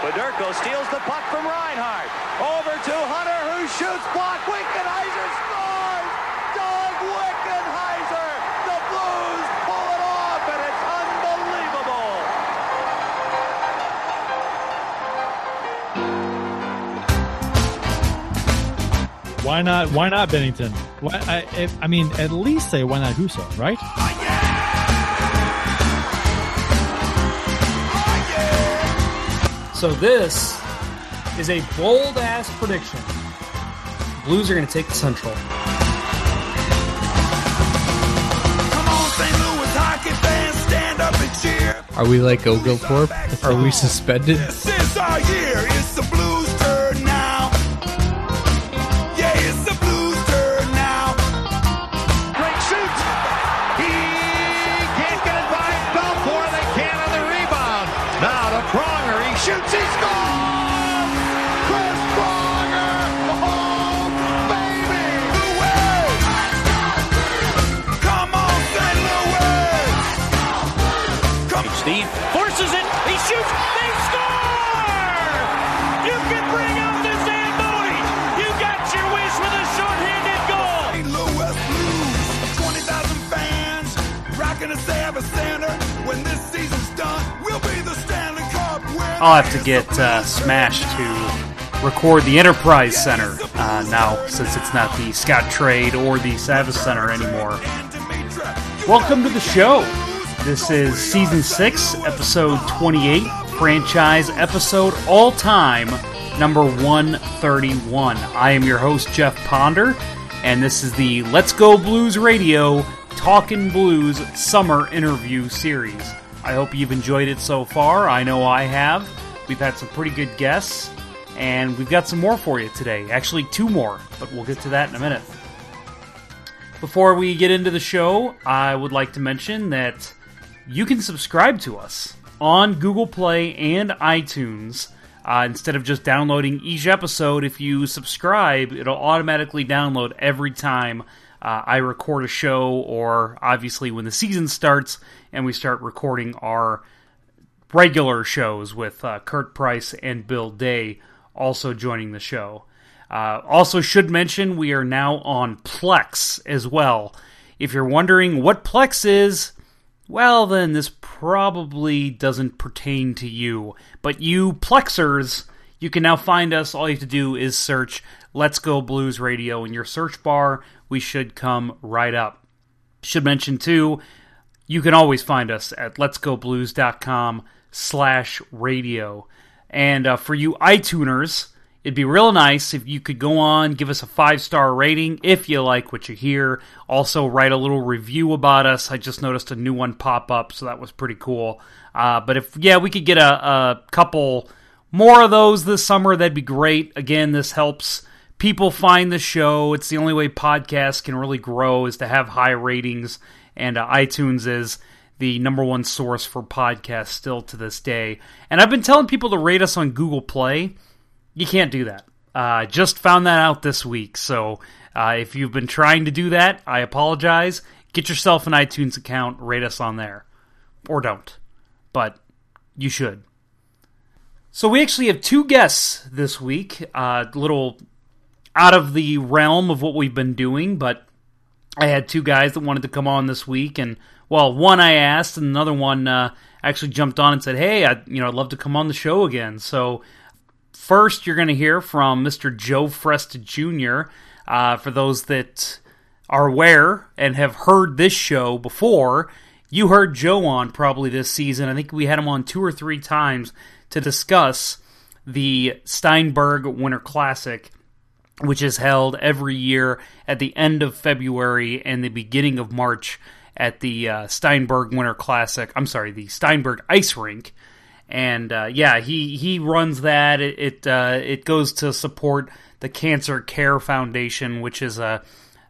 Federko steals the puck from Reinhart. Over to Hunter, who shoots block. Wickenheiser scores! Doug Wickenheiser! The Blues pull it off, and it's unbelievable! Why not? Why not Binnington? Why, I, if, I mean, at least say why not Husso, right? So this is a bold ass prediction. Blues are going to take the Central. Come on, St. Louis hockey fans, stand up and cheer. Are we like Oglethorpe? Are we suspended? I'll have to get uh, Smash to record the Enterprise Center uh, now, since it's not the Scottrade or the Savvis Center anymore. Welcome to the show. This is season 6, episode 28, franchise episode all time, number 131. I am your host, Jeff Ponder, and this is the Let's Go Blues Radio Talkin' Blues Summer Interview Series. I hope you've enjoyed it so far. I know I have. We've had some pretty good guests, and we've got some more for you today. Actually, two more, but we'll get to that in a minute. Before we get into the show, I would like to mention that you can subscribe to us on Google Play and iTunes. Uh, instead of just downloading each episode, if you subscribe, it'll automatically download every time uh, I record a show, or obviously when the season starts and we start recording our regular shows with uh, Kurt Price and Bill Day also joining the show. Uh, also, should mention we are now on Plex as well. If you're wondering what Plex is, well, then this probably doesn't pertain to you. But you Plexers, you can now find us. All you have to do is search Let's Go Blues Radio in your search bar. We should come right up. Should mention too, you can always find us at letsgoblues.com slash radio. And uh, for you iTuners, it'd be real nice if you could go on, give us a five star rating if you like what you hear. Also, write a little review about us. I just noticed a new one pop up, so that was pretty cool. Uh, but if, yeah, we could get a, a couple more of those this summer, that'd be great. Again, this helps people find the show. It's the only way podcasts can really grow is to have high ratings, and uh, iTunes is the number one source for podcasts still to this day. And I've been telling people to rate us on Google Play. You can't do that. Uh, just found that out this week. So uh, if you've been trying to do that, I apologize. Get yourself an iTunes account, rate us on there. Or don't. But you should. So we actually have two guests this week. Uh, a little out of the realm of what we've been doing, but I had two guys that wanted to come on this week, and well, one I asked, and another one uh, actually jumped on and said, "Hey, I you know I'd love to come on the show again." So first, you're going to hear from Mr. Joe Fresta Jr. Uh, for those that are aware and have heard this show before, you heard Joe on probably this season. I think we had him on two or three times to discuss the Steinberg Winter Classic which is held every year at the end of February and the beginning of March at the uh, Steinberg Winter Classic. I'm sorry, the Steinberg Ice Rink. And uh, yeah, he he runs that. It it, uh, it goes to support the Cancer Care Foundation, which is a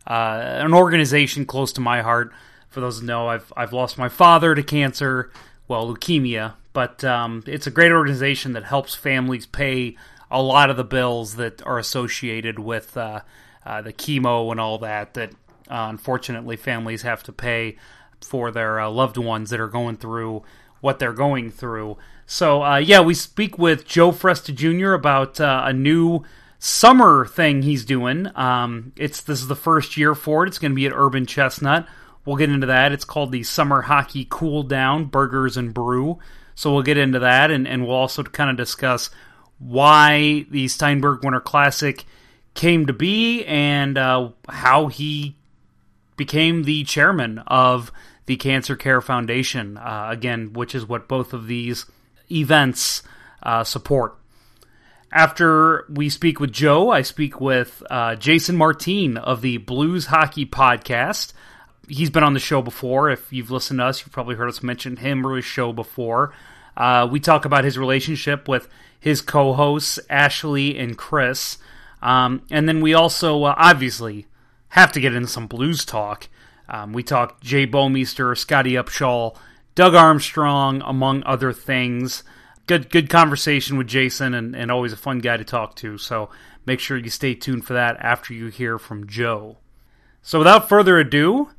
uh, an organization close to my heart. For those who know, I've I've lost my father to cancer, well, leukemia. But um, it's a great organization that helps families pay a lot of the bills that are associated with uh, uh, the chemo and all that that uh, unfortunately families have to pay for their uh, loved ones that are going through what they're going through. So uh, yeah, we speak with Joe Fresta Jr. about uh, a new summer thing he's doing. Um, it's this is the first year for it. It's going to be at Urban Chestnut. We'll get into that. It's called the Summer Hockey Cool Down Burgers and Brew. So we'll get into that, and, and we'll also kind of discuss why the Steinberg Winter Classic came to be and uh, how he became the chairman of the Cancer Care Foundation, uh, again, which is what both of these events uh, support. After we speak with Joe, I speak with uh, Jason Martine of the Blues Hockey Podcast. He's been on the show before. If you've listened to us, you've probably heard us mention him or his show before. Uh, we talk about his relationship with his co hosts, Ashley and Chris. Um, and then we also, uh, obviously, have to get into some blues talk. Um, we talked Jay Bouwmeester, Scotty Upshall, Doug Armstrong, among other things. Good, good conversation with Jason, and, and always a fun guy to talk to. So make sure you stay tuned for that after you hear from Joe. So without further ado,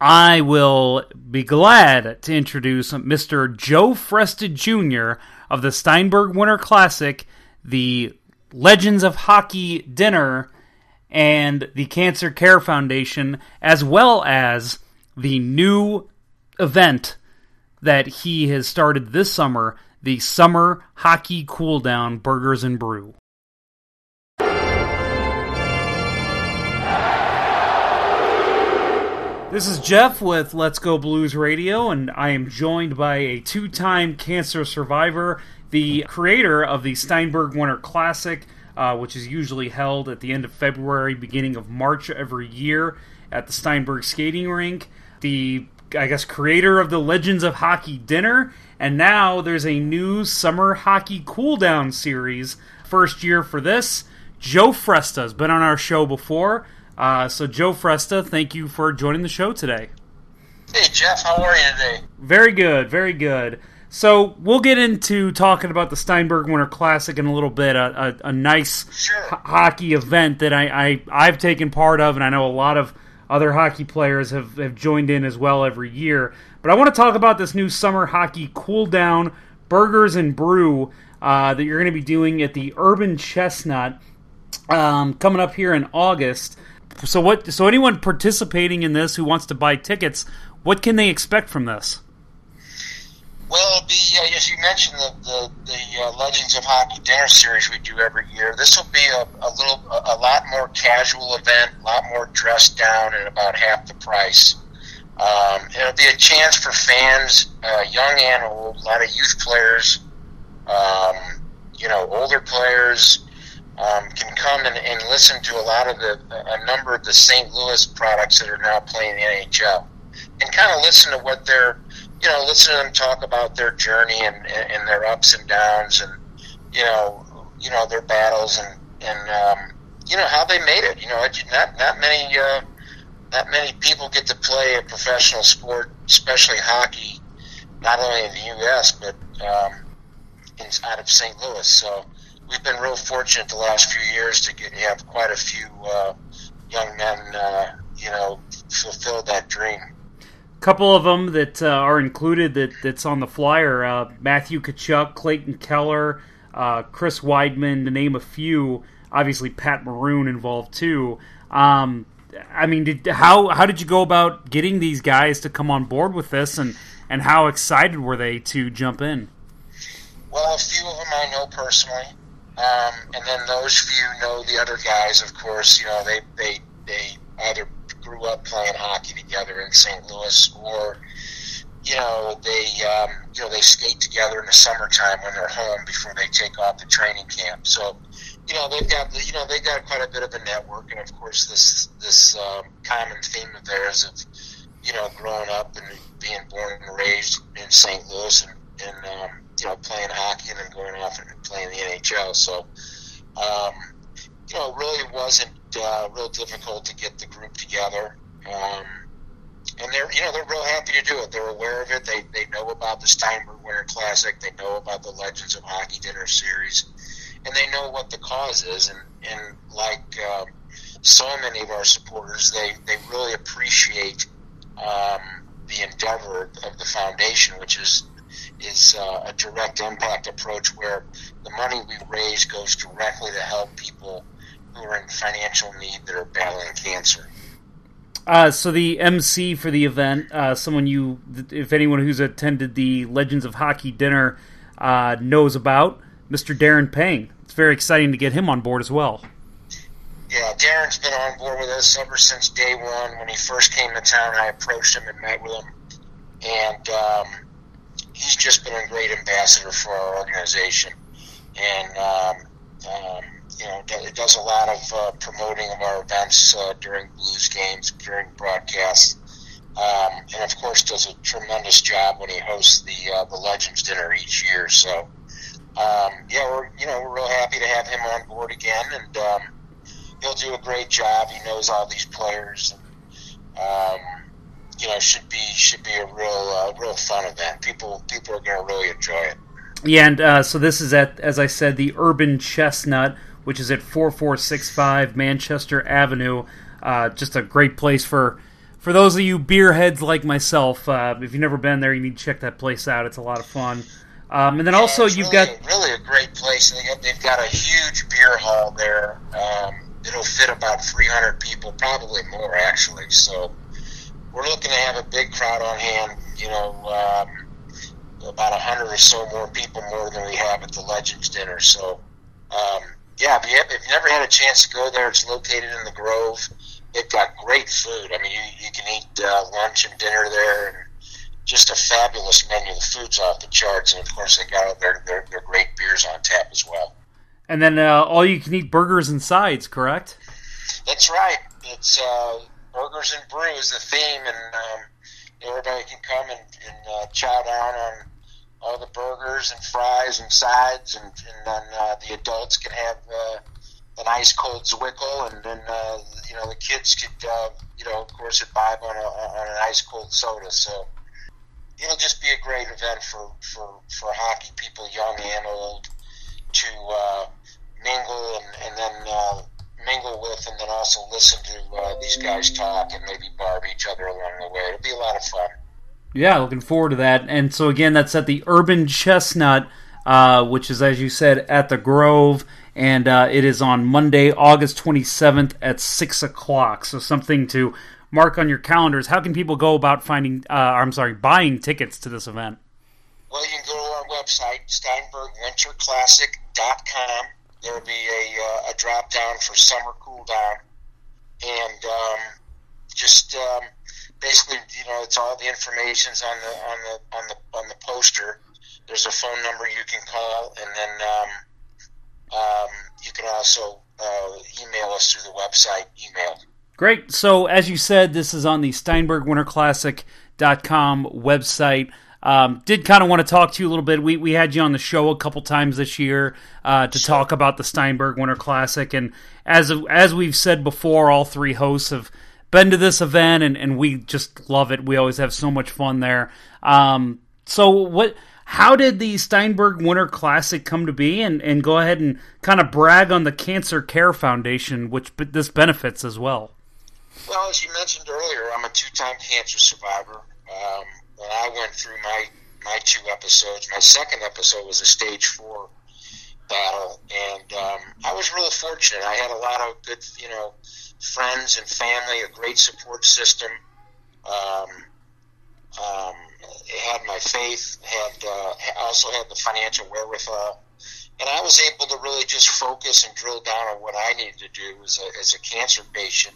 I will be glad to introduce Mr. Joe Fresta Jr. of the Steinberg Winter Classic, the Legends of Hockey Dinner, and the Cancer Care Foundation, as well as the new event that he has started this summer, the Summer Hockey Cool Down Burgers and Brew. This is Jeff with Let's Go Blues Radio, and I am joined by a two time cancer survivor, the creator of the Steinberg Winter Classic, uh, which is usually held at the end of February, beginning of March every year at the Steinberg Skating Rink, the I guess creator of the Legends of Hockey dinner, and now there's a new summer hockey cool down series. First year for this. Joe Fresta has been on our show before. Uh, so, Joe Fresta, thank you for joining the show today. Hey, Jeff, how are you today? Very good, very good. So, we'll get into talking about the Steinberg Winter Classic in a little bit. A, a, a nice Sure. ho- hockey event that I, I, I've taken part of, and I know a lot of other hockey players have, have joined in as well every year. But I want to talk about this new summer hockey cool down burgers and brew uh, that you're going to be doing at the Urban Chestnut um, coming up here in August. So what? So anyone participating in this who wants to buy tickets, what can they expect from this? Well, be uh, as you mentioned the the, the uh, Legends of Hockey dinner series we do every year. This will be a, a little a, a lot more casual event, a lot more dressed down, and about half the price. Um, it'll be a chance for fans, uh, young and old, a lot of youth players, um, you know, older players. Um, can come and, and listen to a lot of the a number of the St. Louis products that are now playing the NHL, and kind of listen to what they're you know, listen to them talk about their journey and, and, their ups and downs, and you know, you know their battles, and and um, you know how they made it. You know, not not many uh, not many people get to play a professional sport, especially hockey, not only in the U.S. but um, in, out of St. Louis. So we've been real fortunate the last few years to get have quite a few uh, young men, uh, you know, fulfill that dream. A couple of them that uh, are included that that's on the flyer: uh, Matthew Tkachuk, Clayton Keller, uh, Chris Wideman, to name a few. Obviously, Pat Maroon involved too. Um, I mean, did, how how did you go about getting these guys to come on board with this, and and how excited were they to jump in? Well, a few of them I know personally, um, and then those few know the other guys. Of course, you know they they they either grew up playing hockey together in St. Louis, or you know they um, you know they skate together in the summertime when they're home before they take off to training camp. So you know they've got you know they've got quite a bit of a network, and of course this this um, common theme of theirs of you know growing up and being born and raised in St. Louis and, and um, you know playing hockey and then going off and playing the NHL. So um, you know it really wasn't uh, real difficult to get the group together. Um, and they're you know they're real happy to do it. They're aware of it. They they know about the Steinberg Winter Classic. They know about the Legends of Hockey Dinner Series, and they know what the cause is. And and like um, so many of our supporters, they they really appreciate um, the endeavor of the foundation, which is is uh, a direct impact approach where the money we raise goes directly to help people who are in financial need that are battling cancer. Uh, so the MC for the event, uh, someone you, if anyone who's attended the Legends of Hockey dinner uh, knows about, Mr. Darren Pang. It's very exciting to get him on board as well. Yeah, Darren's been on board with us ever since day one. When he first came to town, I approached him and met with him, and um, he's just been a great ambassador for our organization. And um, um, you know, it does a lot of uh, promoting of our events uh, during Blues games, during broadcasts, um, and of course does a tremendous job when he hosts the uh, the Legends Dinner each year. So, um, yeah, we're you know we're real happy to have him on board again, and um, he'll do a great job. He knows all these players, and um, you know should be should be a real uh, real fun event. People people are going to really enjoy it. Yeah, and uh, so this is at, as I said, the Urban Chestnut, which is at 4465 Manchester Avenue. Uh, just a great place for for those of you beer heads like myself. Uh, if you've never been there, you need to check that place out. It's a lot of fun. Um, and then also it's you've really, got really a great place. They got, they've got a huge beer hall there. Um, it'll fit about 300 people, probably more actually. So we're looking to have a big crowd on hand. You know, um, about a hundred or so more people more than we have at the Legends dinner. So, um, yeah, if, you have, if you've never had a chance to go there, it's located in the Grove. They've got great food. I mean, you, you can eat uh, lunch and dinner there, and just a fabulous menu. The food's off the charts, and of course, they got their their, their great beers on tap as well. and then uh, all you can eat burgers and sides, correct? That's right. It's uh, burgers and brews, the theme, and um, everybody can come and, and uh, chow down on all the burgers and fries and sides, and, and then uh, the adults can have uh, an ice cold Zwickel, and then uh, you know the kids could, uh, you know, of course, imbibe on a on an ice cold soda. So it'll just be a great event for for for hockey people, young and old, to uh, mingle and, and then uh, mingle with, and then also listen to uh, these guys talk and maybe barb each other along the way. It'll be a lot of fun. Yeah, looking forward to that. And so again, that's at the Urban Chestnut, uh, which is as you said at the Grove, and uh, it is on Monday, August twenty seventh at six o'clock. So something to mark on your calendars. How can people go about finding? Uh, I'm sorry, buying tickets to this event? Well, you can go to our website, steinbergwinterclassic.com. There will be a, uh, a drop down for summer cool down. And um, just um, basically, you know, it's all the information's on the on the on the on the poster. There's a phone number you can call, and then um, um, you can also uh, email us through the website email. Great. So, as you said, this is on the SteinbergWinterClassic.com website. Um, did kind of want to talk to you a little bit. We, we had you on the show a couple times this year uh, to talk about the Steinberg Winter Classic. And as, as we've said before, all three hosts have been to this event, and, and we just love it. We always have so much fun there. Um, so, what? How did the Steinberg Winter Classic come to be? And, and go ahead and kind of brag on the Cancer Care Foundation, which b- this benefits as well. Well, as you mentioned earlier, I'm a two-time cancer survivor. Um, when I went through my my two episodes, my second episode was a stage four battle, and um, I was really fortunate. I had a lot of good, you know, friends and family, a great support system. Um, um, had my faith, had uh, also had the financial wherewithal, and I was able to really just focus and drill down on what I needed to do as a, as a cancer patient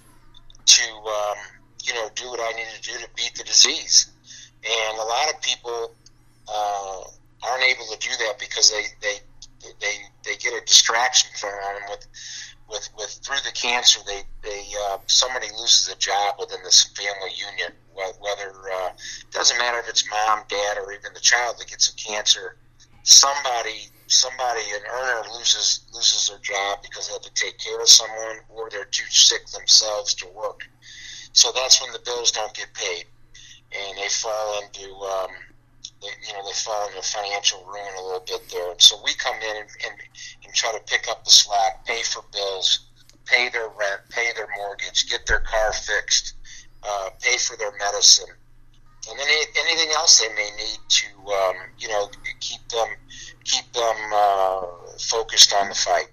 to um, you know do what I needed to do to beat the disease. And a lot of people uh, aren't able to do that because they they they, they get a distraction on them with with with through the cancer. They they uh, somebody loses a job within this family union. Whether uh, doesn't matter if it's mom, dad, or even the child that gets a cancer. Somebody somebody an earner loses loses their job because they have to take care of someone or they're too sick themselves to work. So that's when the bills don't get paid, and they fall into um, they, you know they fall into financial ruin a little bit there. So we come in and, and, and try to pick up the slack, pay for bills, pay their rent, pay their mortgage, get their car fixed, uh, pay for their medicine, and any, anything else they may need to, um, you know, keep them keep them uh, focused on the fight.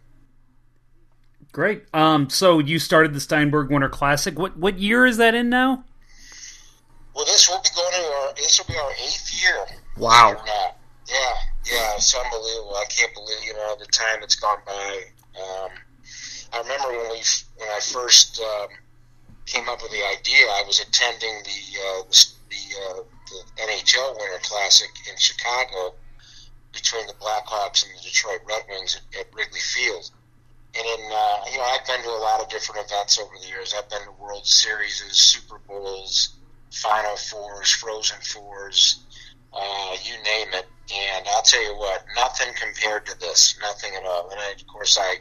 Great. Um, so you started the Steinberg Winter Classic. What what year is that in now? Well, this will be going to our this will be our eighth year. Wow. believe it or not. Yeah, yeah, it's unbelievable. I can't believe you know the time that's gone by. Um, I remember when we when I first um, came up with the idea. I was attending the uh, the, uh, the NHL Winter Classic in Chicago between the Blackhawks and the Detroit Red Wings at, at Wrigley Field. And in, uh, you know, I've been to a lot of different events over the years. I've been to World Series, Super Bowls, Final Fours, Frozen Fours, uh, you name it. And I'll tell you what, nothing compared to this, nothing at all. And I, of course, I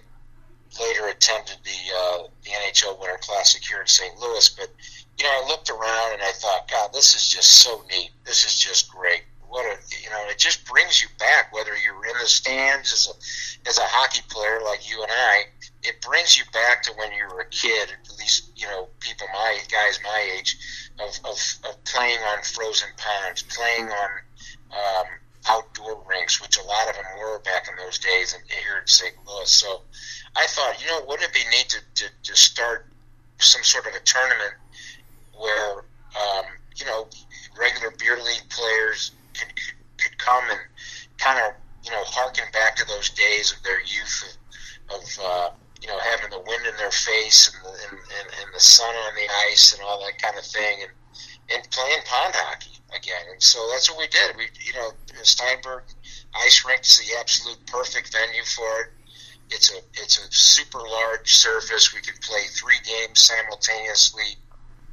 later attended the uh, the NHL Winter Classic here in St. Louis. But you know, I looked around and I thought, God, this is just so neat. This is just great. What a you know, it just brings you back. Whether you're in the stands as a as a hockey player like you and I, it brings you back to when you were a kid. At least you know, people my guys my age of of, of playing on frozen ponds, playing on um, outdoor rinks, which a lot of them were back in those days, and here in St. Louis. So I thought, you know, wouldn't it be neat to, to, to start some sort of a tournament where, um, you know, regular beer league players could, could, could come and kind of, you know, harken back to those days of their youth of, of uh, you know, having the wind in their face and the, and, and, and the sun on the ice and all that kind of thing, and and playing pond hockey again. And so that's what we did. We, you know, Steinberg Ice Rink is the absolute perfect venue for it. It's a it's a super large surface. We can play three games simultaneously,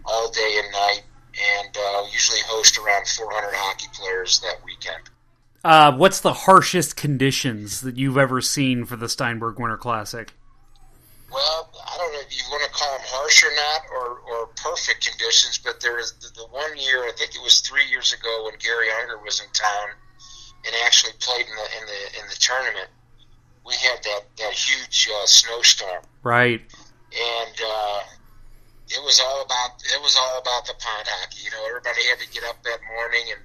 all day and night, and uh, usually host around 400 hockey players that weekend. Uh, what's the harshest conditions that you've ever seen for the Steinberg Winter Classic? Well, I don't know if you want to call them harsh or not, or, or perfect conditions, but there was the, the one year, I think it was three years ago, when Garry Unger was in town and actually played in the in the in the tournament. We had that that huge uh, snowstorm, Right. and uh, it was all about it was all about the pond hockey. You know, everybody had to get up that morning and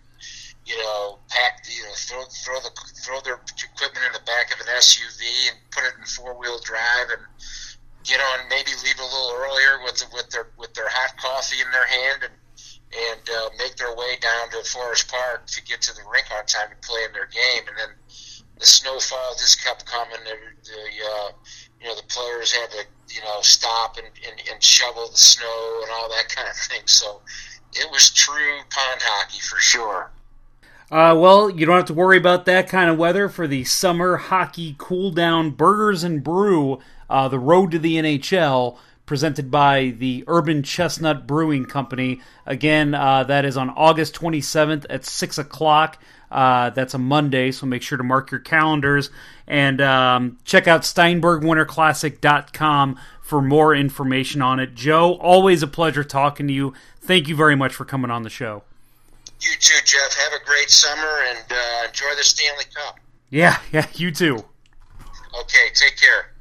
you know pack you know throw throw the throw their equipment in the back of an SUV and put it in four wheel drive and get on maybe leave a little earlier with the, with their with their hot coffee in their hand and and uh, make their way down to Forest Park to get to the rink on time to play in their game and then the snowfall just kept coming the, the uh, you know the players had to you know stop and, and, and shovel the snow and all that kind of thing so it was true pond hockey for sure Uh, well, you don't have to worry about that kind of weather for the summer hockey cool down burgers and brew. Uh, the road to the NHL, presented by the Urban Chestnut Brewing Company. Again, uh, that is on August 27th at six o'clock. Uh, that's a Monday, so make sure to mark your calendars and um, check out SteinbergWinterClassic.com for more information on it. Joe, always a pleasure talking to you. Thank you very much for coming on the show. you too Jeff have a great summer and uh, enjoy the Stanley Cup Yeah, yeah, you too. okay take care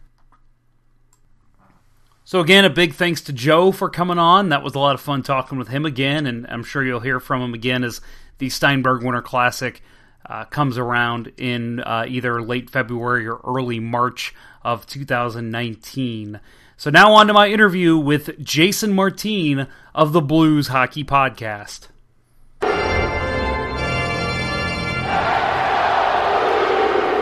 So again, a big thanks to Joe for coming on. That was a lot of fun talking with him again, and I'm sure you'll hear from him again as the Steinberg Winter Classic uh, comes around in uh, either late February or early March of 2019. So now on to my interview with Jason Martine of the Blues Hockey Podcast.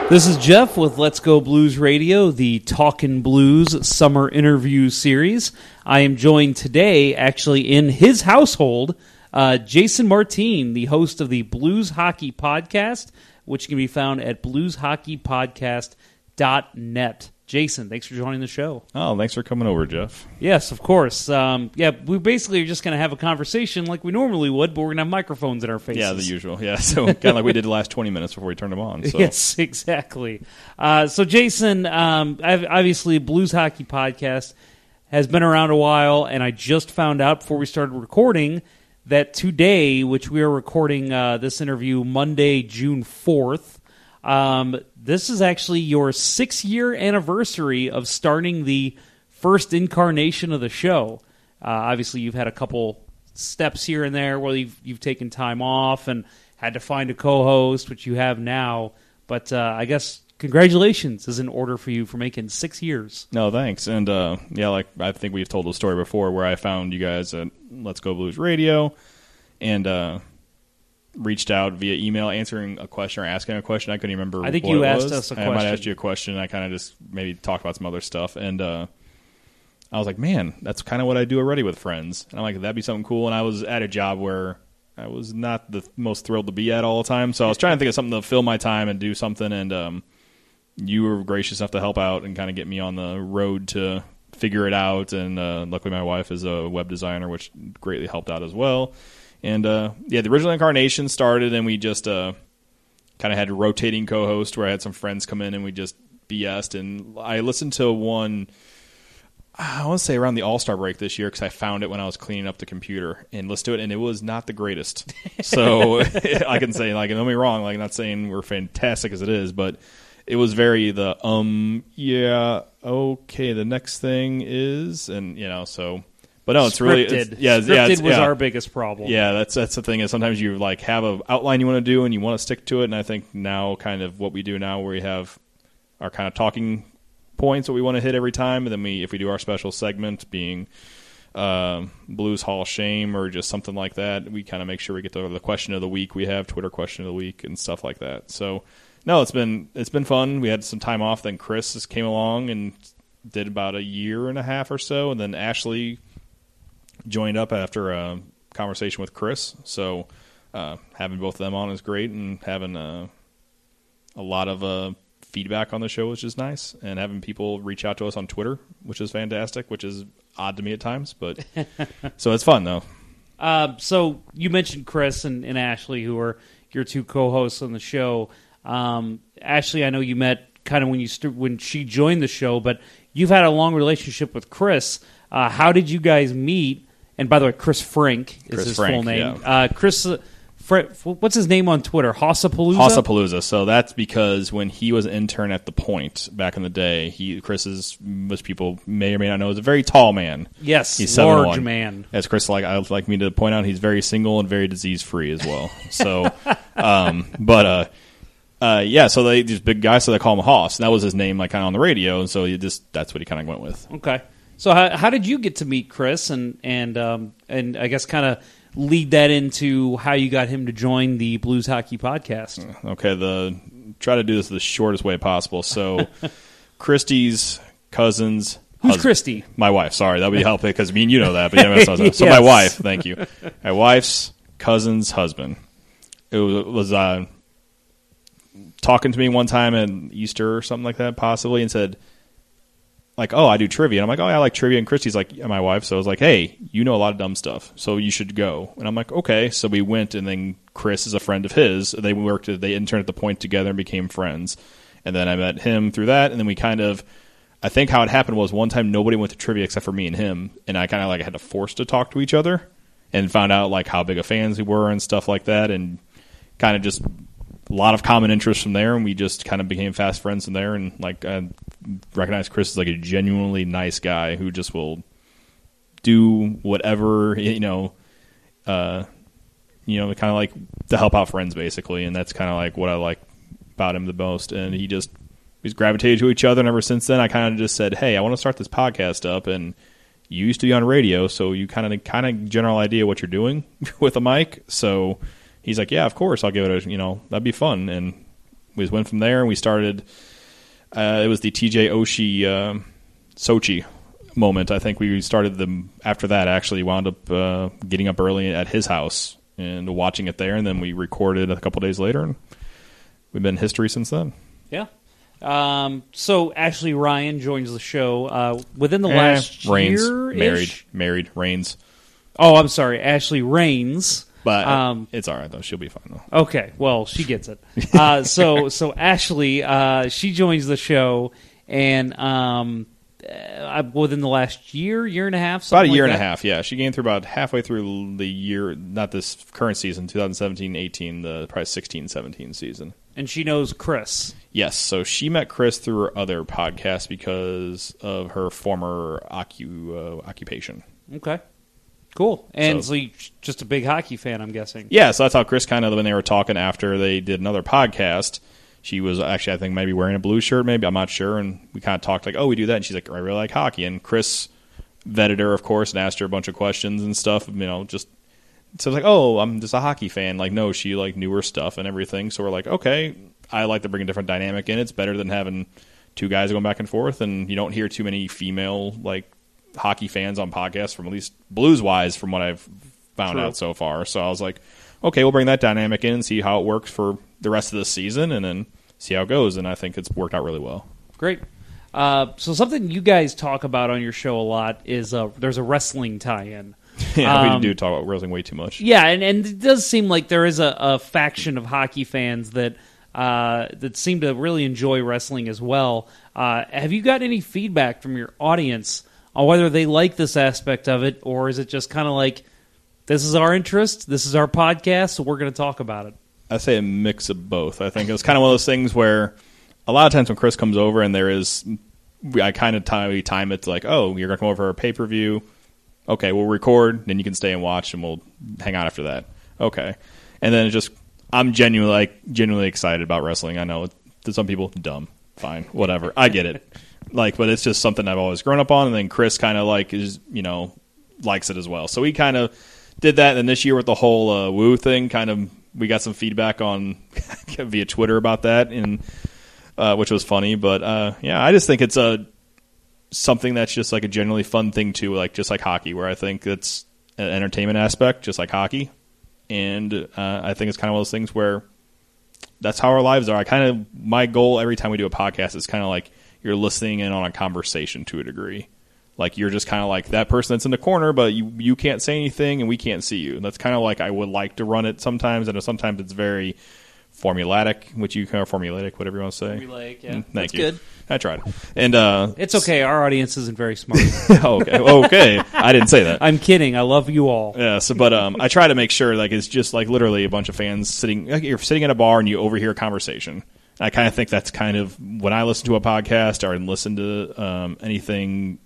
This is Jeff with Let's Go Blues Radio, the Talkin' Blues summer interview series. I am joined today, actually, in his household, uh, Jason Martine, the host of the Blues Hockey Podcast, which can be found at blueshockeypodcast.net. Jason, thanks for joining the show. Oh, thanks for coming over, Jeff. Yes, of course. Um, yeah, we basically are just going to have a conversation like we normally would, but we're going to have microphones in our faces. Yeah, the usual. Yeah, so kind of like we did the last 20 minutes before we turned them on. So. Yes, exactly. Uh, so, Jason, um, obviously, Blues Hockey Podcast has been around a while, and I just found out before we started recording that today, which we are recording uh, this interview Monday, June 4th, um, this is actually your six year anniversary of starting the first incarnation of the show. Uh, obviously, you've had a couple steps here and there where you've you've taken time off and had to find a co-host, which you have now. But uh, I guess congratulations is in order for you for making six years. No, thanks. And uh, yeah, like I think we've told the story before, where I found you guys at Let's Go Blues Radio, and uh, reached out via email, answering a question or asking a question. I couldn't even remember. I think you asked was. us a I might question. asked you a question. I kind of just maybe talked about some other stuff, and uh, I was like, man, that's kind of what I do already with friends. And I'm like, that'd be something cool. And I was at a job where I was not the most thrilled to be at all the time, so I was trying to think of something to fill my time and do something, and um, you were gracious enough to help out and kind of get me on the road to figure it out. And uh, luckily, my wife is a web designer, which greatly helped out as well. And uh, yeah, the original incarnation started, and we just uh, kind of had a rotating co-host where I had some friends come in and we just BS'd. And I listened to one. I want to say around the All Star break this year because I found it when I was cleaning up the computer and listened to it, and it was not the greatest. So I can say, like, don't me wrong, like, not saying we're fantastic as it is, but it was very the um, yeah, okay, the next thing is, and you know, so. But no, it's really, Scripted. it's, yeah, Scripted yeah, it's, was yeah. our biggest problem. Yeah, that's that's the thing is sometimes you like have a outline you want to do and you want to stick to it, and I think now kind of what we do now where we have our kind of talking points that we want to hit every time, and then we if we do our special segment being um, Blues Hall Shame or just something like that, we kind of make sure we get to the question of the week. We have Twitter question of the week and stuff like that. So no, it's been it's been fun. We had some time off. Then Chris just came along and did about a year and a half or so, and then Ashley joined up after a conversation with Chris. So uh, having both of them on is great, and having uh, a lot of uh, feedback on the show, which is nice, and having people reach out to us on Twitter, which is fantastic, which is odd to me at times, but so it's fun though. Uh, so you mentioned Chris and, and Ashley, who are your two co-hosts on the show. Um, Ashley, I know you met kind of when you st- when she joined the show, but you've had a long relationship with Chris. Uh, how did you guys meet? And by the way, Chris Frank is Chris his Frank, full name. yeah. Uh, Chris, uh, Fr- what's his name on Twitter? Hossapalooza. Hossapalooza. So that's because when he was an intern at the Point back in the day, he Chris is most people may or may not know is a very tall man. Yes, he's large 7'1". man. As Chris like I would like me to point out, he's very single and very disease free as well. So, um, but uh, uh, yeah. So they just big guys, so they call him Hoss. And that was his name, like kind of on the radio. And so he just that's what he kind of went with. Okay. So how, how did you get to meet Chris and and um, and I guess kind of lead that into how you got him to join the Blues Hockey Podcast? Okay, the try to do this the shortest way possible. So, Christy's cousins. Who's Christy? My wife. Sorry, that would be helpful because I mean you know that, but yeah, so my wife. Thank you. My wife's cousin's husband. It was, was uh, talking to me one time at Easter or something like that, possibly, and said, like, oh, I do trivia. And I'm like, oh, yeah, I like trivia. And Christy's like, yeah, my wife. So I was like, hey, you know a lot of dumb stuff, so you should go. And I'm like, okay. So we went, and then Chris is a friend of his. They worked, they interned at the point together and became friends. And then I met him through that, and then we kind of, I think how it happened was one time nobody went to trivia except for me and him, and I kind of like had to force to talk to each other, and found out like how big of fans we were and stuff like that, and kind of just lot of common interests from there, and we just kind of became fast friends from there. And like I recognize Chris as like a genuinely nice guy who just will do whatever you know, uh, you know, kind of like to help out friends basically, and that's kind of like what I like about him the most. And he just he's gravitated to each other, and ever since then, I kind of just said, "Hey, I want to start this podcast up," and you used to be on radio, so you kind of kind of general idea what you're doing with a mic. So he's like, "Yeah, of course, I'll give it a you know that'd be fun." And we just went from there, and we started. Uh, it was the TJ Oshie uh, Sochi moment. I think we started them after that. Actually, wound up uh, getting up early at his house and watching it there, and then we recorded a couple days later, and we've been history since then. Yeah. Um, so Ashley Ryan joins the show uh, within the Eh, last Reigns year. married, married Reigns, Oh, I'm sorry, Ashley Reigns. But Um, it's all right though. She'll be fine though. Okay, well, she gets it. Uh, so, so Ashley, uh, she joins the show, and um, uh, within the last year, year and a half, About a year like and a half, yeah. She came through about halfway through the year, not this current season, 2017-18, the probably 16-17 season. and she knows Chris. Yes, so she met Chris through her other podcast because of her former occu- uh, occupation. Okay, Cool. And So- so, just a big hockey fan, I'm guessing. Yeah, so that's how Chris kind of when they were talking after they did another podcast. She was actually, I think, maybe wearing a blue shirt. Maybe I'm not sure. And we kind of talked like, "Oh, we do that." And she's like, "I really like hockey." And Chris vetted her, of course, and asked her a bunch of questions and stuff. You know, just so it's like, "Oh, I'm just a hockey fan." Like, no, she like knew her stuff and everything. So we're like, "Okay, I like to bring a different dynamic in. It's better than having two guys going back and forth, and you don't hear too many female like hockey fans on podcasts from at least blues wise, from what I've found True. out so far. So I was like, okay, we'll bring that dynamic in and see how it works for the rest of the season, and then see how it goes. And I think it's worked out really well. Great. Uh, so something you guys talk about on your show a lot is uh, there's a wrestling tie-in. Yeah, Um, we do talk about wrestling way too much. Yeah, and, and it does seem like there is a, a faction of hockey fans that uh, that seem to really enjoy wrestling as well. Uh, have you got any feedback from your audience on whether they like this aspect of it, or is it just kind of like this is our interest, this is our podcast, so we're going to talk about it? I say a mix of both. I think it was kind of one of those things where a lot of times when Chris comes over and there is, I kind of time, time it to like, oh, you're going to come over for a pay per view. Okay, we'll record, then you can stay and watch, and we'll hang out after that. Okay, and then it's just I'm genuinely like genuinely excited about wrestling. I know to some people, dumb, fine, whatever. I get it. Like, but it's just something I've always grown up on, and then Chris kind of like is you know likes it as well. So we kind of did that. And then this year with the whole uh, woo thing, kind of we got some feedback on via Twitter about that, and uh, which was funny. But uh, yeah, I just think it's a something that's just like a generally fun thing too, like just like hockey, where I think it's an entertainment aspect, just like hockey, and uh, I think it's kind of one of those things where that's how our lives are. I kind of my goal every time we do a podcast is kind of like you're listening in on a conversation to a degree. Like you're just kind of like that person that's in the corner, but you you can't say anything and we can't see you. And that's kind of like I would like to run it sometimes, and sometimes it's very formulatic, which you kind of formulaic, whatever you want to say. Formulaic, yeah. Mm, Thank That's you. good. I tried, and uh, It's okay. Our audience isn't very smart. okay, okay. I didn't say that. I'm kidding. I love you all. Yeah, so but um, I try to make sure like it's just like literally a bunch of fans sitting. Like you're sitting at a bar and you overhear a conversation. I kind of think that's kind of when I listen to a podcast or listen to um, anything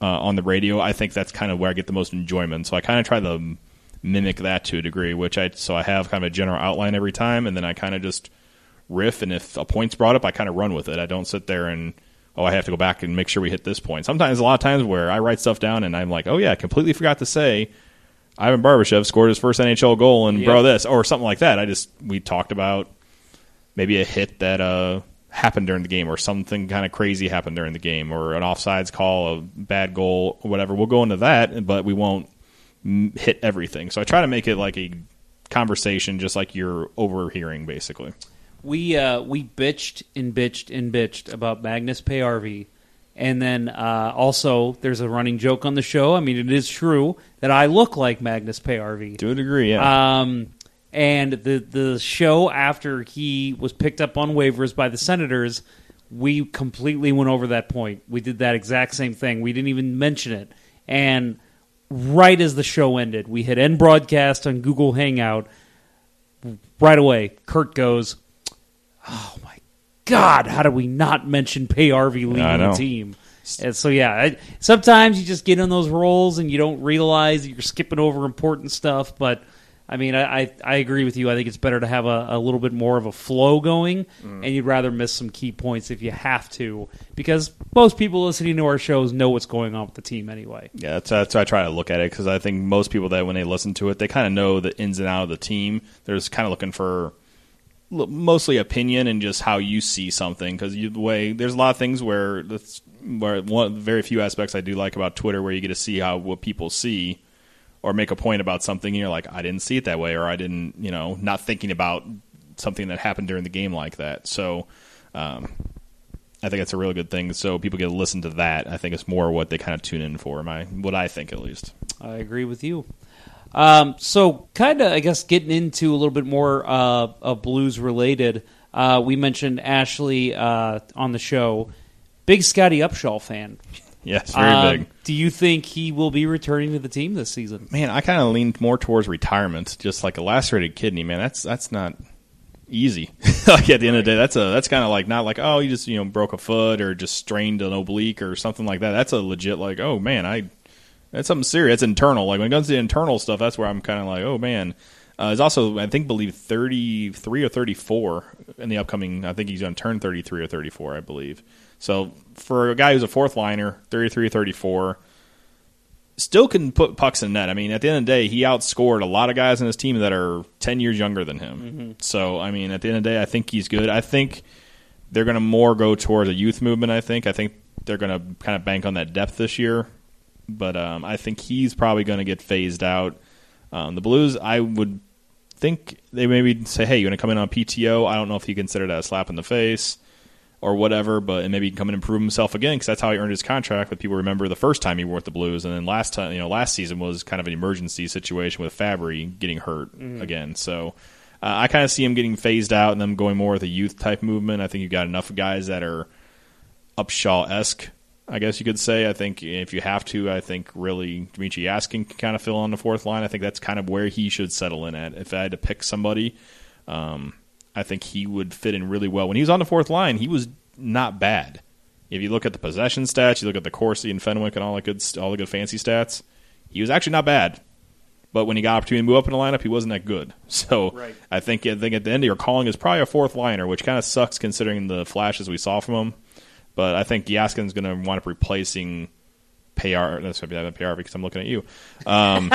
uh, on the radio. I think that's kind of where I get the most enjoyment. So I kind of try to mimic that to a degree. Which I so I have kind of a general outline every time, and then I kind of just riff. And if a point's brought up, I kind of run with it. I don't sit there and oh, I have to go back and make sure we hit this point. Sometimes, a lot of times, where I write stuff down and I'm like, oh yeah, I completely forgot to say Ivan Barbashev scored his first NHL goal and bro this or something like that. I just we talked about maybe a hit that uh happened during the game or something kind of crazy happened during the game or an offsides call, a bad goal, whatever. We'll go into that, but we won't hit everything. So I try to make it like a conversation, just like you're overhearing, basically. We uh, we bitched and bitched and bitched about Magnus Paajarvi, and then uh, also there's a running joke on the show. I mean, it is true that I look like Magnus Paajarvi. To a degree, yeah. Um, and the the show after he was picked up on waivers by the Senators, we completely went over that point. We did that exact same thing. We didn't even mention it. And right as the show ended, we hit end broadcast on Google Hangout. Right away, Kurt goes, "Oh my God, how do we not mention Pay leaving I the team?" And so yeah, I, sometimes you just get in those roles and you don't realize that you're skipping over important stuff. But I mean, I, I, I agree with you. I think it's better to have a, a little bit more of a flow going, Mm. and you'd rather miss some key points if you have to, because most people listening to our shows know what's going on with the team anyway. Yeah, that's, that's I try to look at it because I think most people that when they listen to it, they kind of know the ins and out of the team. They're just kind of looking for mostly opinion and just how you see something because the way there's a lot of things where that's where one very few aspects I do like about Twitter where you get to see how what people see or make a point about something and you're like I didn't see it that way or I didn't you know not thinking about something that happened during the game like that. So. Um, I think that's a really good thing. So people get to listen to that. I think it's more what they kind of tune in for. My what I think at least. I agree with you. Um, so, kind of, I guess, getting into a little bit more uh, of blues related. Uh, we mentioned Ashley uh, on the show. Big Scotty Upshall fan. Yes, very Um, big. Do you think he will be returning to the team this season? Man, I kind of leaned more towards retirement. Just like a lacerated kidney, man. That's that's not easy. like at the end of the day, that's a that's kind of like not like oh you just you know broke a foot or just strained an oblique or something like that. That's a legit like oh man I That's something serious. It's internal. Like when it comes to the internal stuff, that's where I'm kind of like, oh man. Uh, he's also, I think, believe 33 or 34 in the upcoming. I think he's going to turn 33 or 34, I believe. So for a guy who's a fourth liner, 33 34, still can put pucks in net. I mean, at the end of the day, he outscored a lot of guys in his team that are 10 years younger than him. So, I mean, at the end of the day, I think he's good. I think they're going to more go towards a youth movement, I think. I think they're going to kind of bank on that depth this year. But um, I think he's probably going to get phased out. Um, the Blues, I would think they maybe say, hey, you want to come in on PTO. I don't know if you consider that a slap in the face or whatever, but and maybe he can come in and prove himself again because that's how he earned his contract. But people remember the first time he wore the Blues, and then last time, you know, last season was kind of an emergency situation with Fabry getting hurt again. So uh, I kind of see him getting phased out and them going more with a youth type movement. I think you've got enough guys that are Upshall esque. I guess you could say. I think if you have to, I think really Dmitrij Jaskin can kind of fill on the fourth line. I think that's kind of where he should settle in at. If I had to pick somebody, um, I think he would fit in really well. When he was on the fourth line, he was not bad. If you look at the possession stats, you look at the Corsi and Fenwick and all the good, all the good fancy stats, he was actually not bad. But when he got opportunity to move up in the lineup, he wasn't that good. So Right. I think I think at the end of your calling is probably a fourth liner, which kind of sucks considering the flashes we saw from him. But I think Jaskin's going to wind up replacing Payar. That's going to be Payar because I'm looking at you. Um,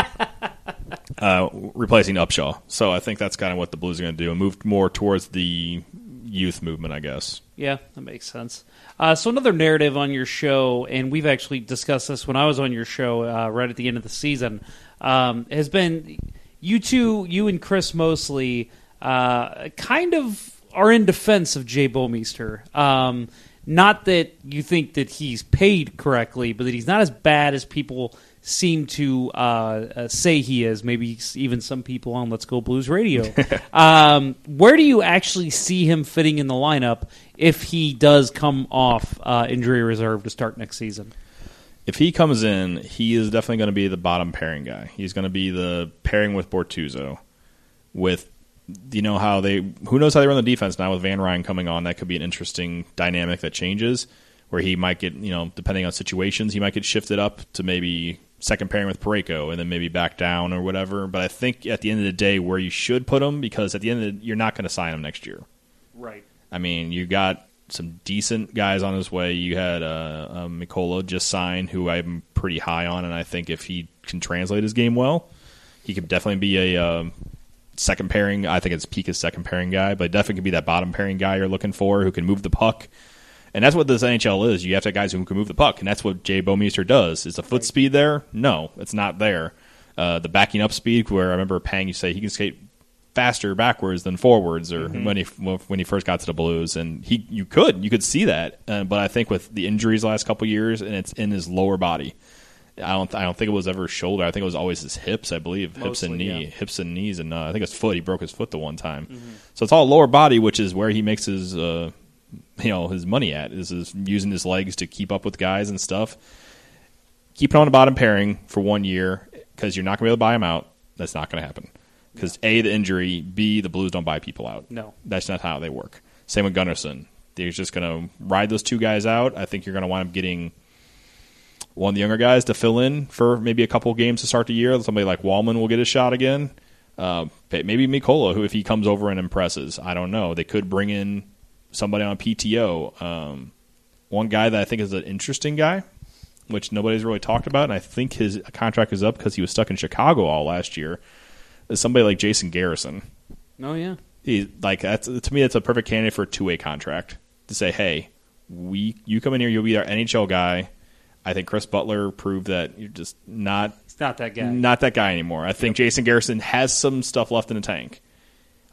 uh, replacing Upshall. So I think that's kind of what the Blues are going to do and move more towards the youth movement, I guess. Yeah, that makes sense. Uh, so another narrative on your show, and we've actually discussed this when I was on your show uh, right at the end of the season, um, has been you two, you and Chris mostly, uh, kind of are in defense of Jay Bouwmeester. Um, not that you think that he's paid correctly, but that he's not as bad as people seem to uh, uh, say he is. Maybe even some people on Let's Go Blues Radio. um, where do you actually see him fitting in the lineup if he does come off uh, injury reserve to start next season? If he comes in, he is definitely going to be the bottom pairing guy. He's going to be the pairing with Bortuzzo. With you know how they who knows how they run the defense now with Van Ryn coming on. That could be an interesting dynamic that changes where he might get you know depending on situations he might get shifted up to maybe second pairing with Parayko and then maybe back down or whatever. But I think at the end of the day, where you should put him because at the end of the, you're not going to sign him next year. Right. I mean, you got some decent guys on his way. You had uh, uh, Mikkola just signed, who I'm pretty high on, and I think if he can translate his game well, he could definitely be a um second pairing. I think it's peak as second pairing guy, but definitely could be that bottom pairing guy you're looking for who can move the puck. And that's what this NHL is. You have to have guys who can move the puck, and that's what Jay Bouwmeester does. Is the foot speed there? No, it's not there. Uh, the backing up speed, where I remember Pang, you say he can skate faster backwards than forwards, or when he when he first got to the Blues, and he you could you could see that, uh, but I think with the injuries the last couple years, and it's in his lower body. I don't. I don't think it was ever shoulder. I think it was always his hips. I believe hips and knee, yeah. hips and knees, and uh, I think his foot. He broke his foot the one time. So it's all lower body, which is where he makes his, uh, you know, his money at. Is, is using his legs to keep up with guys and stuff. Keep it on the bottom pairing for one year because you're not going to be able to buy him out. That's not going to happen. Because a the injury, b the Blues don't buy people out. No. that's not how they work. Same with Gunnarsson. They're just going to ride those two guys out. I think you're going to wind up getting one of the younger guys to fill in for maybe a couple games to start the year. Somebody like Walman will get a shot again. Uh, maybe Mikkola, who if he comes over and impresses, I don't know. They could bring in somebody on PTO. Um, one guy that I think is an interesting guy, which nobody's really talked about, and I think his contract is up because he was stuck in Chicago all last year. Is somebody like Jason Garrison. Oh yeah. He, like that's to me, that's a perfect candidate for a two way contract to say, hey, we you come in here, you'll be our NHL guy. I think Chris Butler proved that you're just not It's not that guy. not that guy anymore. I think Jason Garrison has some stuff left in the tank.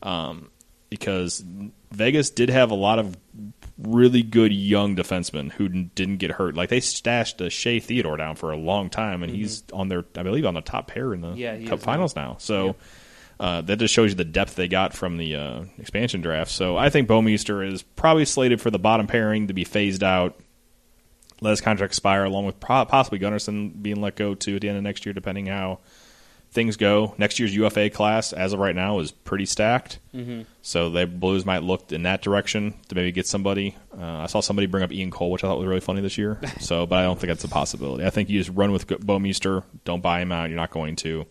Um, because Vegas did have a lot of really good young defensemen who didn't get hurt. Like they stashed uh, Shea Theodore down for a long time, and he's on their, I believe, on the top pair in the Mm-hmm. Yeah, Cup Finals now. So uh, that just shows you the depth they got from the uh, expansion draft. So I think Bouwmeester is probably slated for the bottom pairing to be phased out. Let his contract expire, along with pro- possibly Gunnarsson being let go too at the end of next year, depending how things go, next year's UFA class, as of right now, is pretty stacked. Mm-hmm. So the Blues might look in that direction to maybe get somebody. Uh, I saw somebody bring up Ian Cole, which I thought was really funny this year. So, but I don't think that's a possibility. I think you just run with Bouwmeester, don't buy him out. You're not going to,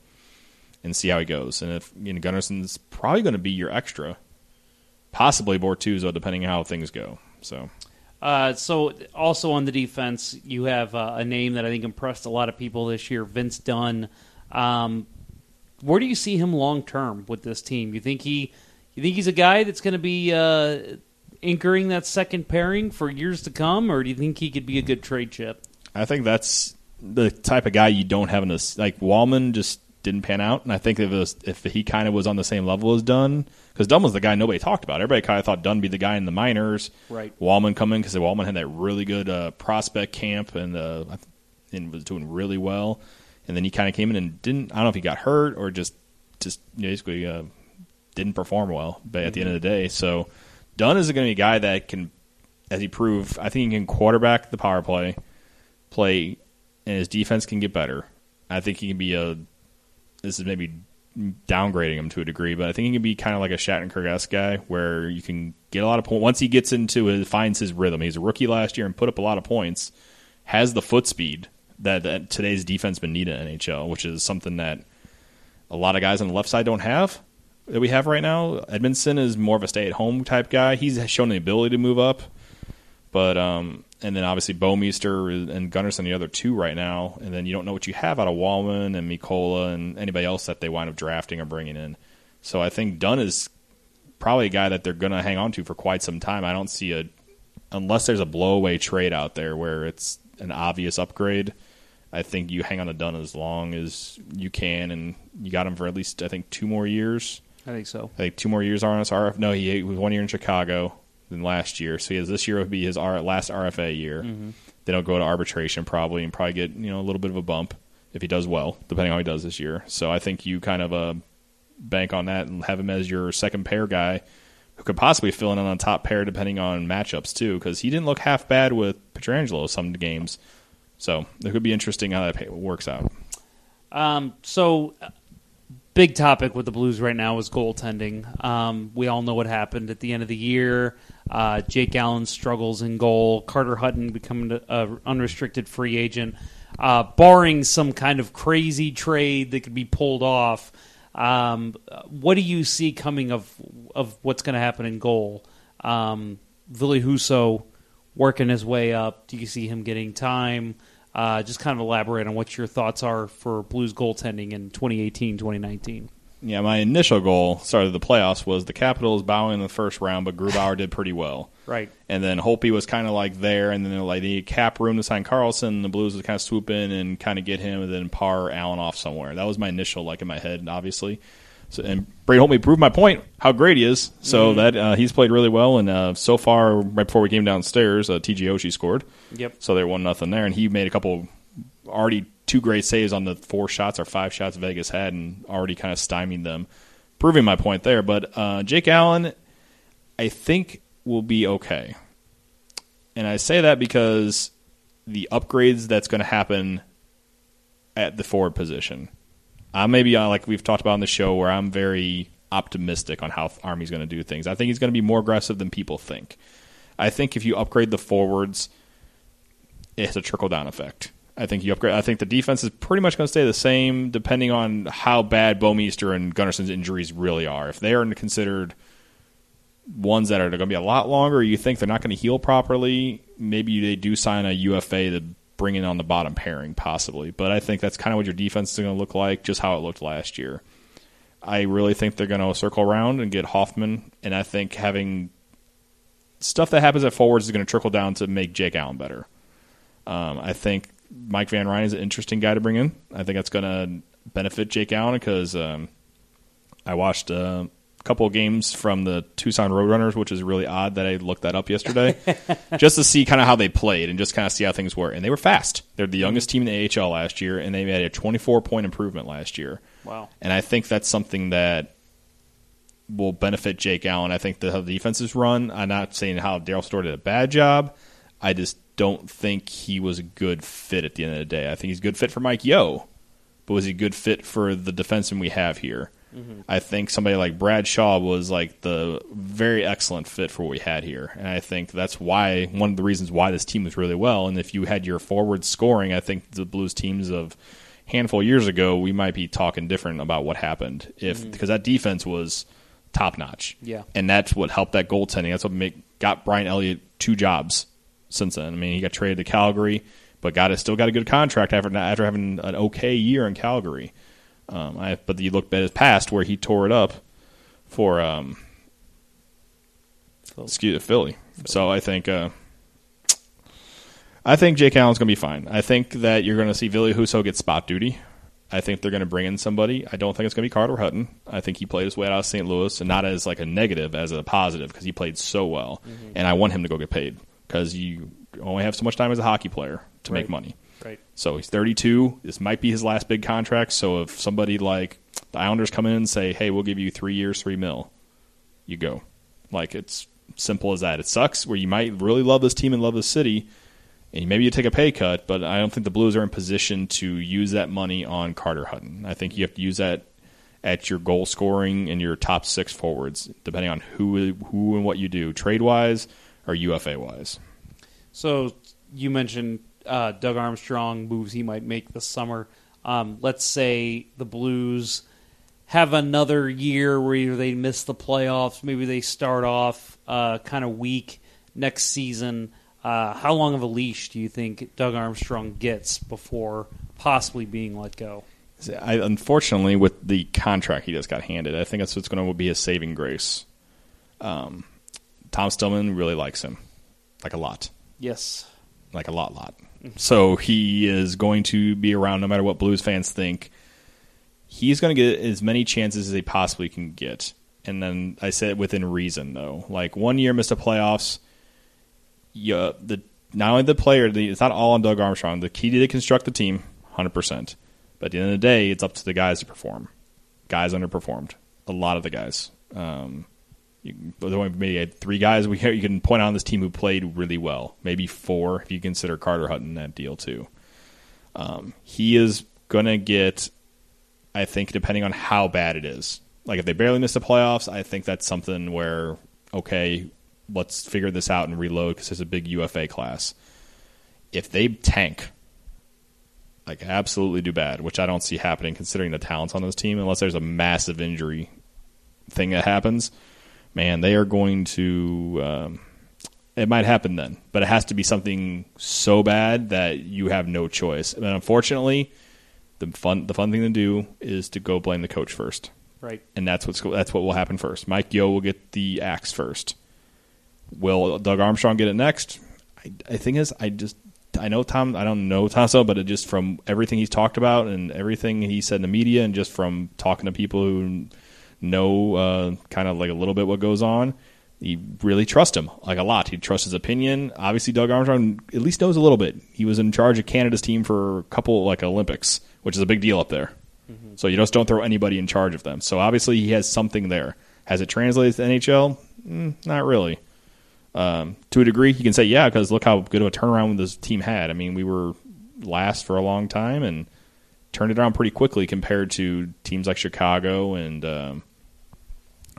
and see how he goes. And if you know, Gunnarsson's probably going to be your extra, possibly Bortuzzo, depending on how things go. So. Uh, so, also on the defense, you have uh, a name that I think impressed a lot of people this year, Vince Dunn. Um, where do you see him long term with this team? You think he, you think he's a guy that's going to be uh, anchoring that second pairing for years to come, or do you think he could be a good trade chip? I think that's the type of guy you don't have in this. Like Wallman just didn't pan out, and I think if was, if he kind of was on the same level as Dunn, because Dunn was the guy nobody talked about. Everybody kind of thought Dunn would be the guy in the minors. Right. Walman come in because Walman had that really good uh, prospect camp and uh, and was doing really well, and then he kind of came in and didn't. I don't know if he got hurt or just just basically uh, didn't perform well. But at the end of the day, so Dunn is going to be a guy that can, as he proved, I think he can quarterback the power play, play, and his defense can get better. I think he can be a. This is maybe downgrading him to a degree, but I think he can be kind of like a Shattenkirk esque guy where you can get a lot of points once he gets into his finds his rhythm. He's a rookie last year and put up a lot of points. Has the foot speed that, that today's defense been needing in NHL, which is something that a lot of guys on the left side don't have that we have right now. Edmundson is more of a stay at home type guy. He's shown the ability to move up, but um, and then obviously Bouwmeester and Gunnarsson the other two right now, and then you don't know what you have out of Walman and Mikkola and anybody else that they wind up drafting or bringing in. So I think Dunn is probably a guy that they're going to hang on to for quite some time. I don't see a unless there's a blowaway trade out there where it's an obvious upgrade. I think you hang on to Dunn as long as you can, and you got him for at least I think two more years. I think so. I think two more years are on his RF. No, he was one year in Chicago than last year. So he has this year would be his R, last RFA year. Mm-hmm. Then he'll go to arbitration probably and probably get you know a little bit of a bump if he does well, depending on how he does this year. So I think you kind of uh, bank on that and have him as your second pair guy who could possibly fill in on the top pair depending on matchups too, because he didn't look half bad with Pietrangelo some games. So it could be interesting how that works out. Um, so, big topic with the Blues right now is goaltending. Um, we all know what happened at the end of the year. Uh, Jake Allen struggles in goal. Carter Hutton becoming an unrestricted free agent. Uh, barring some kind of crazy trade that could be pulled off, um, what do you see coming of of what's going to happen in goal? Um, Ville Husso working his way up. Do you see him getting time? Uh, just kind of elaborate on what your thoughts are for Blues goaltending in 2018 2019. Yeah, my initial goal started the playoffs was the Capitals bowing in the first round, but Grubauer did pretty well. Right. And then Holtby was kind of like there, and then like the cap room to sign Carlson. The Blues would kind of swoop in and kind of get him, and then par Allen off somewhere. That was my initial like in my head, obviously. So, and Brady Holtby proved my point how great he is. So that uh, he's played really well, and uh, so far, right before we came downstairs, uh, TJ Oshie scored. Yep. So they're one nothing there, and he made a couple already two great saves on the four shots or five shots Vegas had, and already kind of stymied them, proving my point there. But uh, Jake Allen, I think will be okay, and I say that because the upgrades that's going to happen at the forward position. I'm maybe uh, like we've talked about on the show where I'm very optimistic on how Army's going to do things. I think he's going to be more aggressive than people think. I think if you upgrade the forwards, it's a trickle down effect. I think you upgrade. I think the defense is pretty much going to stay the same, depending on how bad Bouwmeester and Gunnarsson's injuries really are. If they are considered ones that are going to be a lot longer, you think they're not going to heal properly. Maybe they do sign a UFA to bring in on the bottom pairing, possibly. But I think that's kind of what your defense is going to look like, just how it looked last year. I really think they're going to circle around and get Hoffman, and I think having stuff that happens at forwards is going to trickle down to make Jake Allen better. Um, I think Mike Van Ryn is an interesting guy to bring in. I think that's going to benefit Jake Allen because um, I watched uh, couple of games from the Tucson Roadrunners, which is really odd that I looked that up yesterday, just to see kind of how they played and just kind of see how things were. And they were fast. They're the youngest team in the AHL last year, and they made a 24 point improvement last year. Wow. And I think that's something that will benefit Jake Allen. I think the, how the defense is run. I'm not saying how Darryl Sydor did a bad job. I just don't think he was a good fit at the end of the day. I think he's a good fit for Mike Yeo, but was he a good fit for the defenseman we have here? Mm-hmm. I think somebody like Brad Shaw was like the very excellent fit for what we had here, and I think that's why one of the reasons why this team was really well. And if you had your forward scoring, I think the Blues teams of handful of years ago, we might be talking different about what happened if mm-hmm. because that defense was top notch. Yeah. and that's what helped that goaltending. That's what make, got Brian Elliott two jobs since then. I mean, he got traded to Calgary, but got a, still got a good contract after after having an okay year in Calgary. Um, I, but you look at his past where he tore it up for um, excuse Philly. So I think uh, I think Jake Allen's going to be fine. I think that you're going to see Ville Husso get spot duty. I think they're going to bring in somebody. I don't think it's going to be Carter Hutton. I think he played his way out of St. Louis, and not as like a negative, as a positive, because he played so well. And I want him to go get paid because you only have so much time as a hockey player to make money. Right. So he's 32. This might be his last big contract. So if somebody like the Islanders come in and say, "Hey, we'll give you three years, three mil," you go. Like it's simple as that. It sucks where you might really love this team and love this city, and maybe you take a pay cut. But I don't think the Blues are in position to use that money on Carter Hutton. I think you have to use that at your goal scoring and your top six forwards, depending on who who and what you do, trade wise or UFA wise. So you mentioned uh, Doug Armstrong moves he might make this summer. Um, let's say the Blues have another year where either they miss the playoffs, maybe they start off uh, kind of weak next season. Uh, how long of a leash do you think Doug Armstrong gets before possibly being let go? I, unfortunately, with the contract he just got handed, I think that's what's going to be his saving grace. Um, Tom Stillman really likes him, like a lot, Yes. like a lot, lot. So he is going to be around no matter what Blues fans think. He's going to get as many chances as he possibly can get, and then I said within reason, though. Like one year missed the playoffs. Yeah, the not only the player, the, it's not all on Doug Armstrong. The key to construct the team, hundred percent. But at the end of the day, it's up to the guys to perform. Guys underperformed. A lot of the guys. Um, you, there's maybe three guys we you can point out on this team who played really well. Maybe four if you consider Carter Hutton that deal too. Um, he is gonna get, I think, depending on how bad it is. Like if they barely miss the playoffs, I think that's something where okay, let's figure this out and reload because it's a big UFA class. If they tank, like absolutely do bad, which I don't see happening considering the talents on this team, unless there's a massive injury thing that happens. Man, they are going to. Um, it might happen then, but it has to be something so bad that you have no choice. And unfortunately, the fun the fun thing to do is to go blame the coach first, Right. and that's what's that's what will happen first. Mike Yeo will get the axe first. Will Doug Armstrong get it next? I, I think is I just I know Tom. I don't know Tasso, but it just from everything he's talked about and everything he said in the media, and just from talking to people who know uh, kind of like a little bit what goes on, he really trusts him like a lot. He trusts his opinion. Obviously, Doug Armstrong at least knows a little bit. He was in charge of Canada's team for a couple like Olympics, which is a big deal up there. So you just don't throw anybody in charge of them. So obviously he has something there. Has it translated to NHL? Mm, not really. Um, to a degree, you can say yeah, because look how good of a turnaround this team had. I mean, we were last for a long time and turned it around pretty quickly compared to teams like Chicago and um,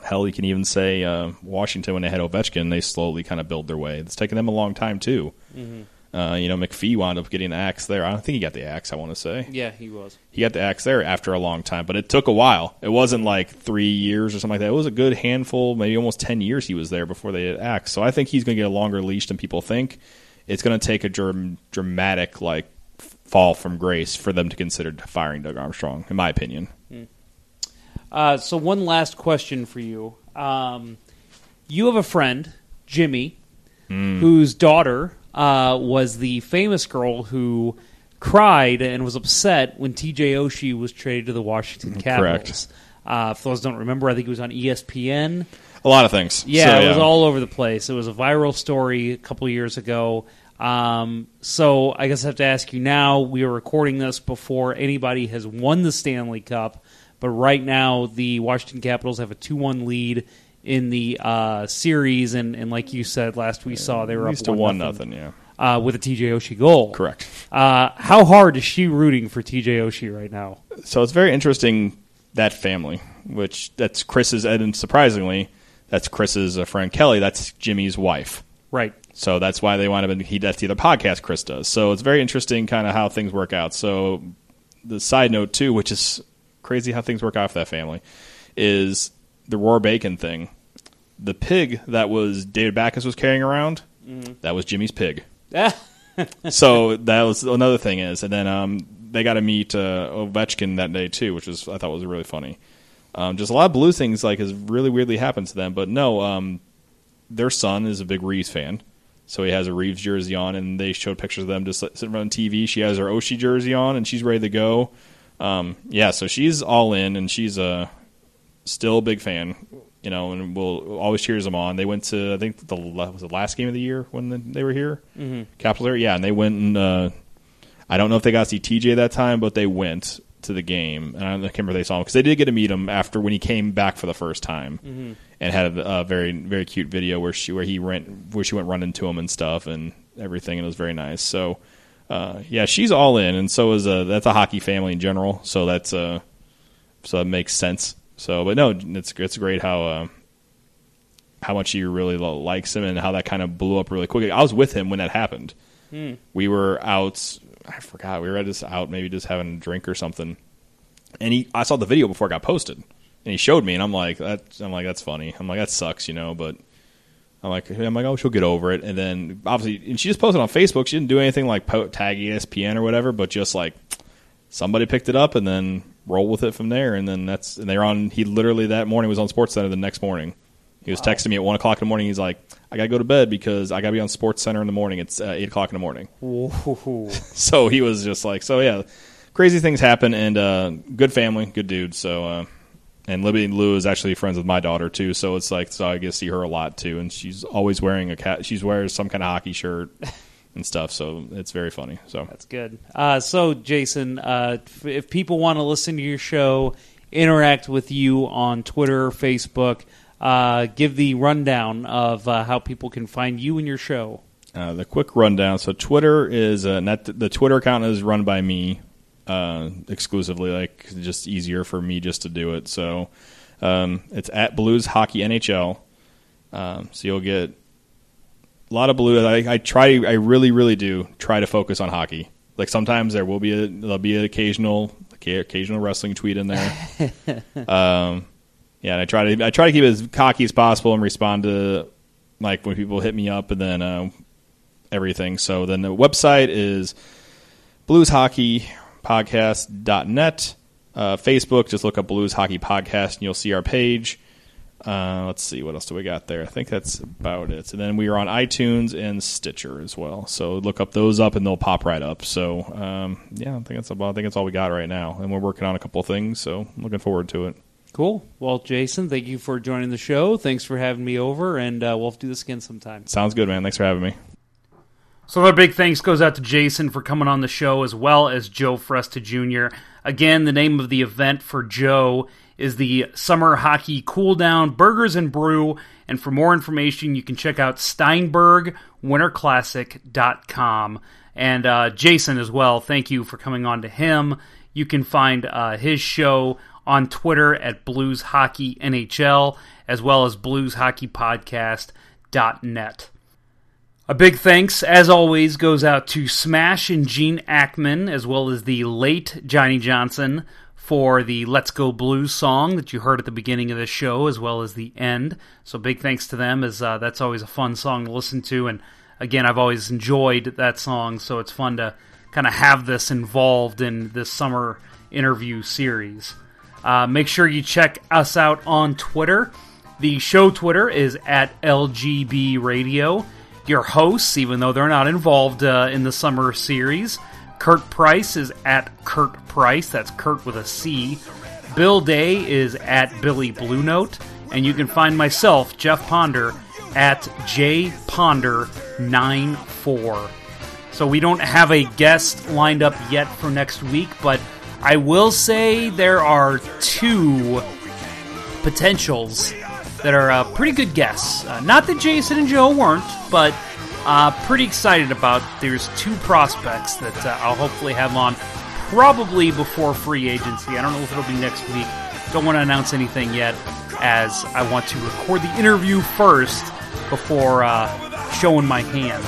hell, you can even say uh, Washington when they had Ovechkin. They slowly kind of build their way. It's taken them a long time too. Uh, you know, McPhee wound up getting the axe there. I don't think he got the axe. I want to say Yeah, he was. he got the axe there after a long time, but it took a while. It wasn't like three years or something like that. It was a good handful, maybe almost ten years he was there before they had axe. So I think he's going to get a longer leash than people think. It's going to take a dram- dramatic like fall from grace for them to consider firing Doug Armstrong, in my opinion. Uh, so one last question for you. Um, you have a friend, Jimmy, whose daughter uh, was the famous girl who cried and was upset when T.J. Oshie was traded to the Washington Capitals. Uh, for those who don't remember, I think it was on ESPN. A lot of things. Yeah, So, it was all over the place. It was a viral story a couple years ago. Um, so I guess I have to ask you now. We are recording this before anybody has won the Stanley Cup, but right now the Washington Capitals have a two-one lead in the uh, series, and, and like you said last we saw they were at up least to one nothing. Yeah, uh, with a TJ Oshie goal. correct. Uh, how hard is she rooting for TJ Oshie right now? So it's very interesting that family, which that's Chris's, and surprisingly, that's Chris's uh, friend Kelly. That's Jimmy's wife. Right. So that's why they wind up in he that's the other podcast Chris does. So it's very interesting kind of how things work out. So the side note too, which is crazy how things work out for that family, is the Roar Bacon thing. The pig that was David Backes was carrying around, that was Jimmy's pig. so that was another thing is, and then um, they got to meet uh, Ovechkin that day too, which was I thought was really funny. Um, just a lot of blue things like has really weirdly happened to them, but no, um, their son is a big Reaves fan, so he has a Reaves jersey on, and they showed pictures of them just sitting on TV. She has her Oshie jersey on, and she's ready to go. Um, yeah, so she's all in, and she's a still a big fan, you know, and will always cheers them on. They went to I think the was the last game of the year when the, they were here, mm-hmm. Capitals area, yeah, and they went and uh, I don't know if they got to see TJ that time, but they went to the game, and I can't remember if they saw him because they did get to meet him after when he came back for the first time, and had a, a very very cute video where she where he went where she went running to him and stuff and everything, and it was very nice. So. Uh, yeah, she's all in, and so is a that's a hockey family in general. So that's uh, so that makes sense. So, but no, it's it's great how uh, how much he really likes him and how that kind of blew up really quickly. I was with him when that happened. We were out. I forgot. We were just out, maybe just having a drink or something. And he, I saw the video before it got posted, and he showed me, and I'm like, that, I'm like, that's funny. I'm like, that sucks, you know, but. I'm like, I'm like, oh, she'll get over it, and then obviously, and she just posted on Facebook. She didn't do anything like tag ESPN or whatever, but just like somebody picked it up and then roll with it from there. And then that's and they're on. He literally that morning was on Sports Center the next morning. He was texting me at one o'clock in the morning. He's like, I gotta go to bed because I gotta be on Sports Center in the morning. It's uh, eight o'clock in the morning. So he was just like, so yeah, crazy things happen, and uh, good family, good dude. So. Uh, and Libby Lou is actually friends with my daughter too, so it's like so I get to see her a lot too, and she's always wearing a cat. She's wears some kind of hockey shirt and stuff, so it's very funny. So That's good. Uh, so, Jason, uh, if, if people want to listen to your show, interact with you on Twitter, Facebook, uh, give the rundown of uh, how people can find you and your show. Uh, the quick rundown. So Twitter is uh, not the Twitter account is run by me uh, exclusively. Like just easier for me just to do it. So um, it's at Blues Hockey NHL. Um, so you'll get a lot of blue. I, I try. I really, really do try to focus on hockey. Like sometimes there will be a there'll be an occasional occasional wrestling tweet in there. um, yeah, and I try to I try to keep it as cocky as possible and respond to like when people hit me up and then uh, everything. So then the website is blueshockeypodcast.net. Uh, Facebook, just look up Blues Hockey Podcast and you'll see our page. Uh, let's see, what else do we got there? I think that's about it. And then we are on iTunes and Stitcher as well. So look up those up and they'll pop right up. So um, yeah, I think that's about. I think that's all we got right now. And we're working on a couple of things, so I'm looking forward to it. Cool. Well, Jason, thank you for joining the show. Thanks for having me over, and uh, we'll do this again sometime. Sounds good, man. Thanks for having me. So another big thanks goes out to Jason for coming on the show, as well as Joe Fresta Jr. Again, the name of the event for Joe is the Summer Hockey Cool Down Burgers and Brew. And for more information, you can check out SteinbergWinterClassic.com. And uh, Jason as well, thank you for coming on to him. You can find uh, his show on Twitter at Blues Hockey NHL, as well as Blues Hockey BluesHockeyPodcast.net. A big thanks, as always, goes out to Smash and Gene Ackman, as well as the late Johnny Johnson, for the Let's Go Blues song that you heard at the beginning of the show, as well as the end. So big thanks to them, as uh, that's always a fun song to listen to. And again, I've always enjoyed that song, so it's fun to kind of have this involved in this summer interview series. Uh, make sure you check us out on Twitter. The show Twitter is at LGB Radio. Your hosts, even though they're not involved uh, in the summer series, Curt Price is at Curt Price. That's Curt with a C. Bill Day is at Billy Blue Note. And you can find myself, Jeff Ponder, at jponder94. So we don't have a guest lined up yet for next week, but I will say there are two potentials that are uh, pretty good guesses. Uh, not that Jason and Joe weren't, but uh, pretty excited about. There's two prospects that uh, I'll hopefully have on probably before free agency. I don't know if it'll be next week. Don't want to announce anything yet, as I want to record the interview first before uh, showing my hand.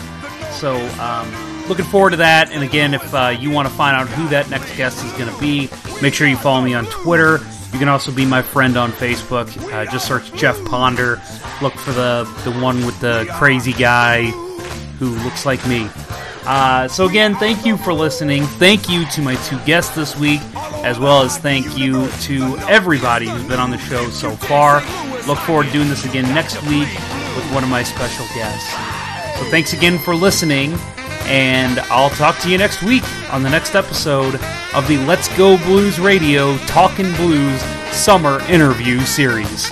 So, um, looking forward to that. And again, if uh, you want to find out who that next guest is going to be, make sure you follow me on Twitter. You can also be my friend on Facebook. Uh, just search Jeff Ponder. Look for the the one with the crazy guy who looks like me. Uh, so again, thank you for listening. Thank you to my two guests this week, as well as thank you to everybody who's been on the show so far. Look forward to doing this again next week with one of my special guests. So thanks again for listening, and I'll talk to you next week on the next episode of the Let's Go Blues Radio Talking Blues Summer Interview Series.